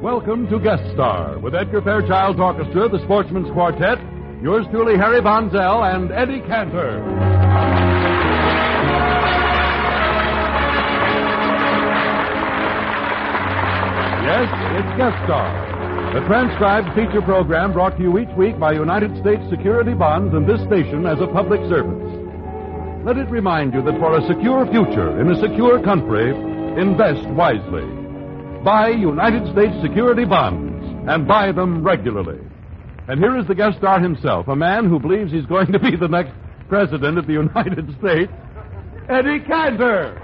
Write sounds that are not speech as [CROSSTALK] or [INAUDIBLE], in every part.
Welcome to Guest Star with Edgar Fairchild's Orchestra, the Sportsman's Quartet, yours truly, Harry Von Zell, and Eddie Cantor. Yes, it's Guest Star, the transcribed feature program brought to you each week by United States Security Bonds and this station as a public service. Let it remind you that for a secure future in a secure country, invest wisely. Buy United States security bonds and buy them regularly. And here is the guest star himself, a man who believes he's going to be the next president of the United [LAUGHS] States, Eddie Cantor.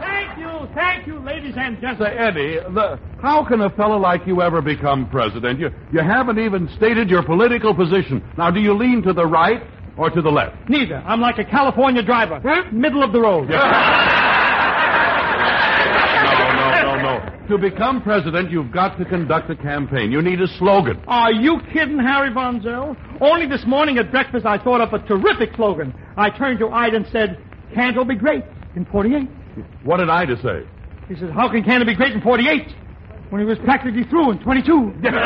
Thank you, thank you, ladies and Say, gentlemen. Eddie, the, how can a fellow like you ever become president? You, you haven't even stated your political position. Now, do you lean to the right or to the left? Neither. I'm like a California driver. Middle of the road. [LAUGHS] No, no, no, no. To become president, you've got to conduct a campaign. You need a slogan. Are you kidding, Harry Von Zell? Only this morning at breakfast I thought up a terrific slogan. I turned to Ida and said, Cantor be great in 48. What did I to say? He said, how can Cantor be great in 48? When he was practically through in 22. [LAUGHS] and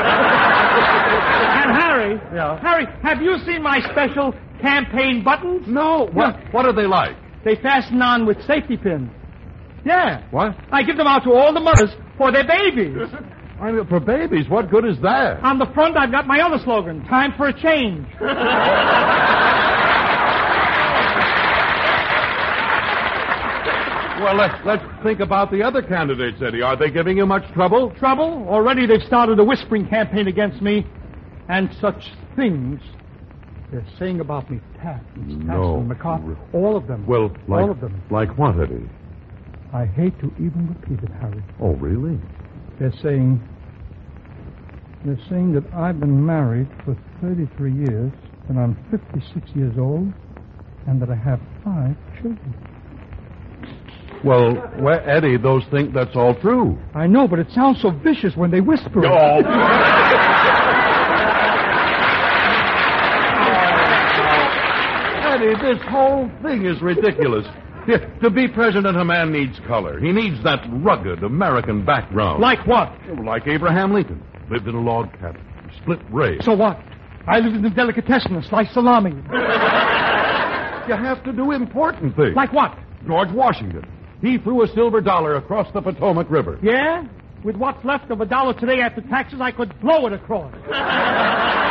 Harry, Yeah? Harry, have you seen my special campaign buttons? No. What, what are they like? They fasten on with safety pins. Yeah. What? I give them out to all the mothers for their babies. [LAUGHS] I mean, for babies, what good is that? On the front, I've got my other slogan, time for a change. [LAUGHS] Well, let's, let's think about the other candidates, Eddie. Are they giving you much trouble? Trouble? Already they've started a whispering campaign against me and such things. They're saying about me, Taft Stats No. McCarthy. All of them. Well, like, All of them. like what, Eddie? I hate to even repeat it, Harry. Oh, really? They're saying... They're saying that I've been married for 33 years, and I'm 56 years old, and that I have five children. Well, well, Eddie, those think that's all true. I know, but it sounds so vicious when they whisper. Oh. Eddie, this whole thing is ridiculous. [LAUGHS] Yeah, to be president, a man needs color. He needs that rugged American background. Like what? Like Abraham Lincoln. Lived in a log cabin. Split race. So what? I lived in the delicatessen and sliced salami. [LAUGHS] you have to do important things. Like what? George Washington. He threw a silver dollar across the Potomac River. Yeah? With what's left of a dollar today after taxes, I could blow it across. [LAUGHS]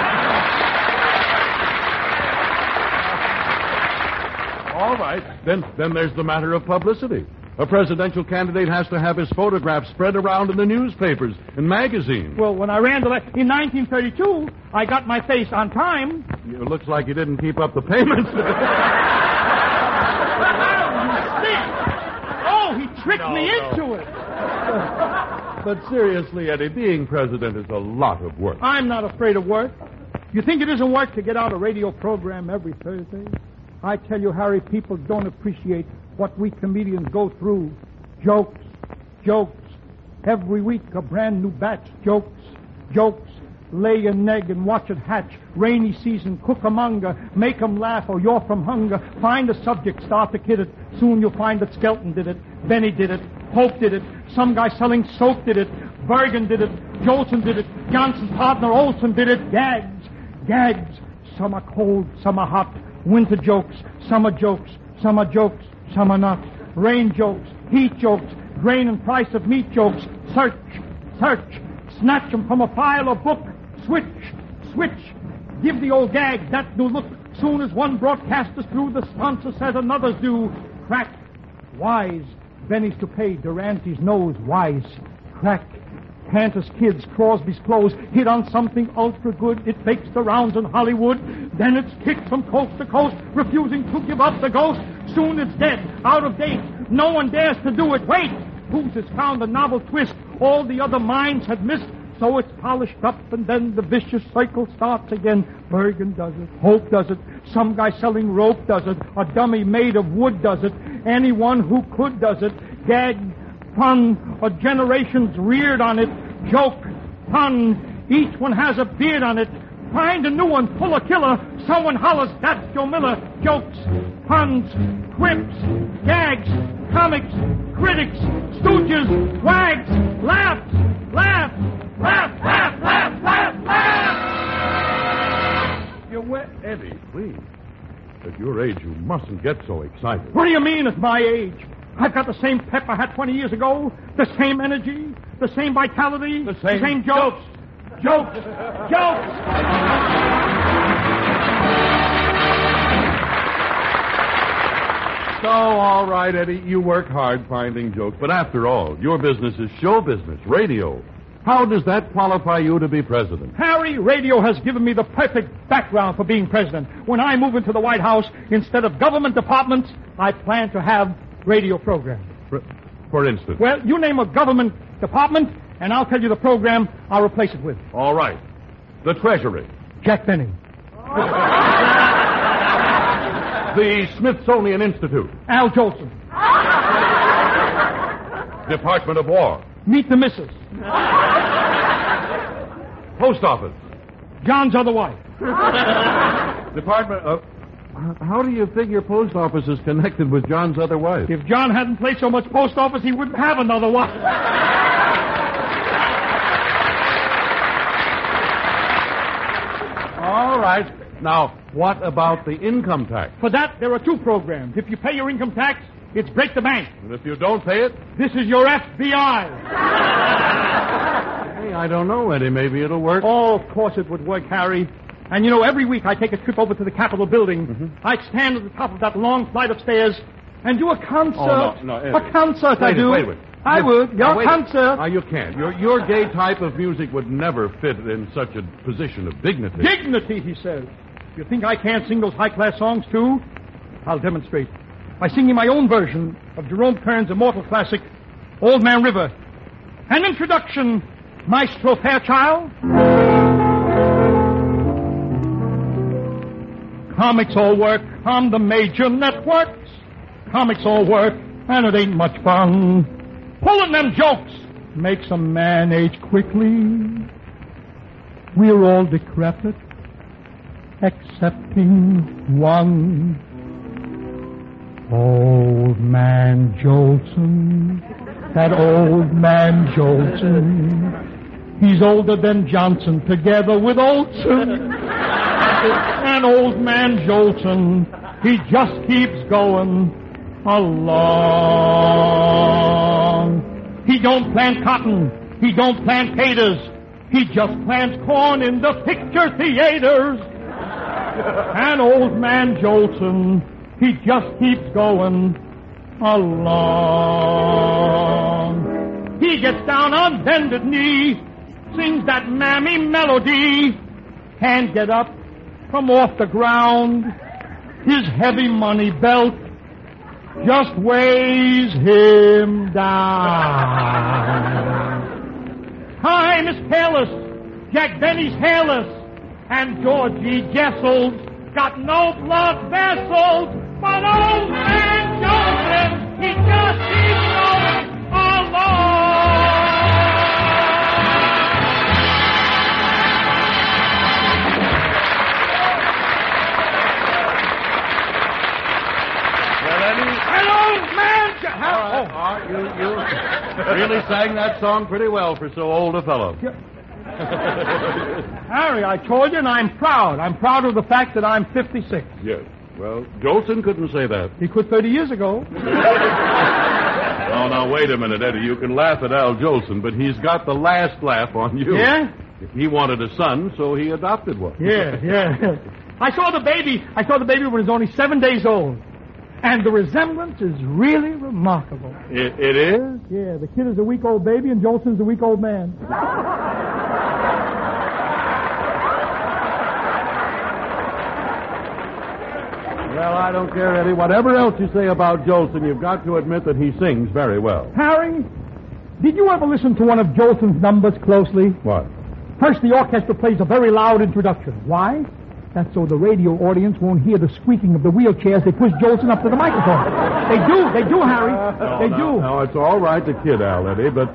All right. Then, then there's the matter of publicity. A presidential candidate has to have his photograph spread around in the newspapers and magazines. Well, when I ran the le- in 1932, I got my face on time. It looks like you didn't keep up the payments. [LAUGHS] Oh, he tricked me no. into it. but seriously, Eddie, being president is a lot of work. I'm not afraid of work. You think it isn't work to get out a radio program every Thursday? I tell you, Harry, people don't appreciate what we comedians go through. Jokes, jokes. Every week a brand new batch. Jokes, jokes. Lay an egg and watch it hatch. Rainy season, cook a make 'em laugh or you're from hunger. Find a subject, start to kid it. Soon you'll find that Skelton did it, Benny did it, Hope did it, some guy selling soap did it, Bergen did it, Jolson did it, Johnson's partner Olsen did it. Gags, gags. Some are cold, some are hot. Winter jokes, summer jokes, summer jokes, summer not. Rain jokes, heat jokes, grain and price of meat jokes. Search, search, snatch 'em from a pile or book. Switch, switch. Give the old gag that new look. Soon as one broadcast is through, the sponsor says another's due. Crack, wise. Benny's to pay. Durante's nose, wise. Crack, Cantor's kids, Crosby's clothes, hit on something ultra good. It makes the rounds in Hollywood. Then it's kicked from coast to coast, refusing to give up the ghost. Soon it's dead, out of date. No one dares to do it. Wait! Who's has found a novel twist all the other minds had missed? So it's polished up, and then the vicious cycle starts again. Bergen does it. Hope does it. Some guy selling rope does it. A dummy made of wood does it. Anyone who could does it. Gag, pun, or generations reared on it. Joke, pun. Each one has a beard on it. Find a new one, pull a killer. Someone hollers, that's Joe Miller. Jokes, puns, quips, gags, comics, critics, stooges, wags, laughs, laughs, laughs, laughs, laugh, laugh, laugh. You wet, Eddie, please. At your age, you mustn't get so excited. What do you mean at my age? I've got the same pep I had 20 years ago, the same energy, the same vitality, The same- jokes. Jokes! Jokes! So, all right, Eddie, you work hard finding jokes, but after all, your business is show business, radio. How does that qualify you to be president? Harry, radio has given me the perfect background for being president. When I move into the White House, instead of government departments, I plan to have radio program. For, for instance. Well, you name a government department, and I'll tell you the program I'll replace it with. All right. The Treasury. Jack Benny, [LAUGHS] The Smithsonian Institute. Al Jolson, Department of War. Meet the Missus, Post Office. John's other wife. Department of... How do you your post office is connected with John's other wife? If John hadn't played so much post office, he wouldn't have another wife. All right. Now, what about the income tax? For that, there are two programs. If you pay your income tax, it's break the bank. And if you don't pay it? This is your FBI. Hey, I don't know, Eddie. Maybe it'll work. Oh, of course it would work, Harry. And you know, every week I take a trip over to the Capitol building. Mm-hmm. I stand at the top of that long flight of stairs and do a concert. Oh, no, no, Eddie. a concert I Wait a- do. wait a minute. I would. Your wait concert. Now, you can't. Your, your gay type of music would never fit in such a position of dignity. Dignity, he says. You think I can't sing those high-class songs, too? I'll demonstrate. By singing my own version of Jerome Kern's immortal classic, Old Man River. An introduction, Maestro Fairchild. Comics all work on the major networks. Comics all work, and it ain't much fun. Pulling them jokes makes a man age quickly. We're all decrepit, excepting one. Old man Jolson, that old man Jolson. He's older than Johnson together with Olsen. And old man Jolson, he just keeps going along. He don't plant cotton. He don't plant taters. He just plants corn in the picture theaters. and old man Jolson, he just keeps going along. He gets down on bended knee, sings that mammy melody, can't get up from off the ground. His heavy money belt just weighs him down. Time is careless. Jack Benny's hairless. And Georgie Jessel's got no blood vessels. But old man Jolson, he just keeps man Jo- All right, all right, you, you really sang that song pretty well for so old a fellow. Harry, I told you, and I'm proud. I'm proud of the fact that I'm 56. Yes. Well, Jolson couldn't say that. He quit 30 years ago. Oh, now, wait a minute, Eddie. You can laugh at Al Jolson, but he's got the last laugh on you. Yeah? He wanted a son, so he adopted one. Yeah, yeah. I saw the baby. I saw the baby when he was only seven days old. And the resemblance is really remarkable. It, it is? Yeah, the kid is a week old baby and Jolson's a week old man. Well, I don't care, Eddie. Whatever else you say about Jolson, you've got to admit that he sings very well. Harry, did you ever listen to one of Jolson's numbers closely? What? First, the orchestra plays a very loud introduction. Why? That's so the radio audience won't hear the squeaking of the wheelchairs they push Jolson up to the microphone. They do, they do, Harry. they no, do. No, it's all right to kid Al, Eddie, but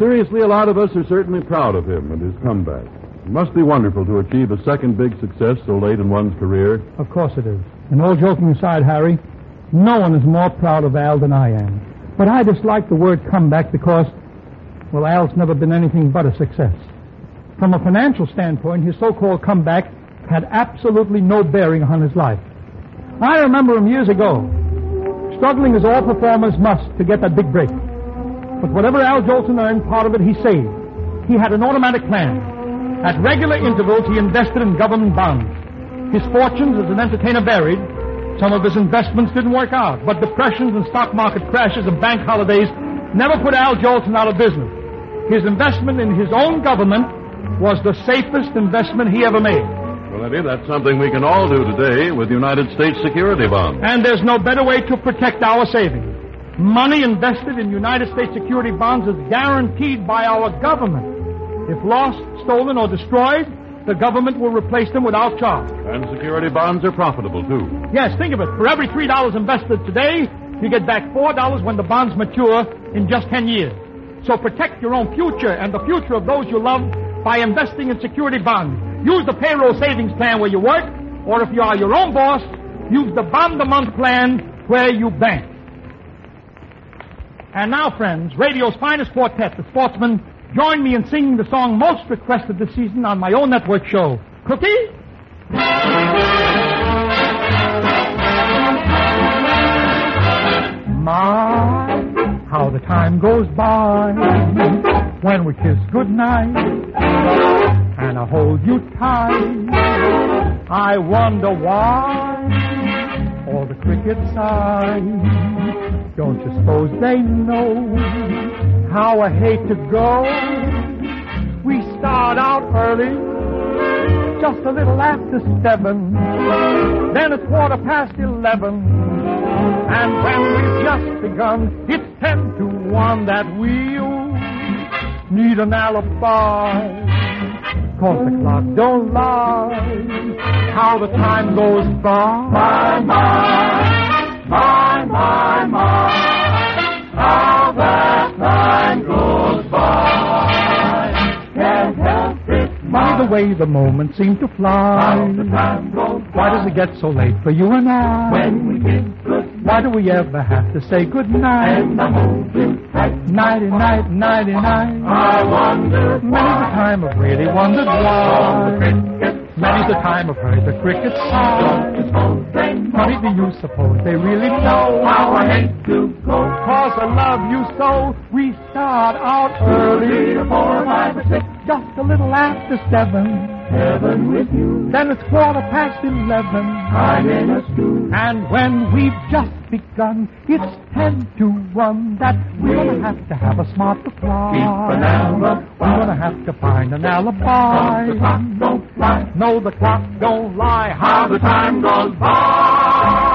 seriously, a lot of us are certainly proud of him and his comeback. It must be wonderful to achieve a second big success so late in one's career. Of course it is. And all joking aside, Harry, no one is more proud of Al than I am. But I dislike the word comeback because, well, Al's never been anything but a success. From a financial standpoint, his so-called comeback had absolutely no bearing on his life. I remember him years ago, struggling as all performers must to get that big break. But whatever Al Jolson earned, part of it he saved. He had an automatic plan. At regular intervals, he invested in government bonds. His fortunes as an entertainer varied. Some of his investments didn't work out, but depressions and stock market crashes and bank holidays never put Al Jolson out of business. His investment in his own government was the safest investment he ever made. Well, Eddie, that's something we can all do today with United States security bonds. And there's no better way to protect our savings. Money invested in United States security bonds is guaranteed by our government. If lost, stolen, or destroyed, the government will replace them without charge. And security bonds are profitable, too. Yes, think of it. For every $3 invested today, you get back $4 when the bonds mature in just 10 years. So protect your own future and the future of those you love by investing in security bonds. Use the payroll savings plan where you work, or if you are your own boss, use the bond a month plan where you bank. And now, friends, radio's finest quartet, the Sportsmen, join me in singing the song most requested this season on my own network show. Cookie? My, how the time goes by when we kiss goodnight and I hold you tight. I wonder why all the crickets sigh. Don't you suppose they know how I hate to go? We start out early, just a little after seven. Then it's quarter past eleven. And when we've just begun, it's ten to one that we'll need an alibi. Cause the clock don't lie. How the time goes by. My, my, my, my, my. How that time goes by. Can't help it. By the way, the moments seem to fly. How the time goes Why does it get so late for you and I? when we good Why do we ever have to say good night? and I hold you tight. Nighty night, nighty night. I wonder Many's the time I've really wondered why. Many's the time I've heard the crickets sigh. Don't suppose they know Honey, do you suppose they really know how I hate to go? Cause I love you so, we start out early. four five or six, Just a little after seven. Heaven with you. Then it's quarter past eleven. I'm in a stew. And when we've just begun, it's ten to one that we're gonna have to have a smart reply. Keep an alibi. We're gonna have to find an Cause the clock alibi. don't fly. No, the clock don't lie. How the time goes by.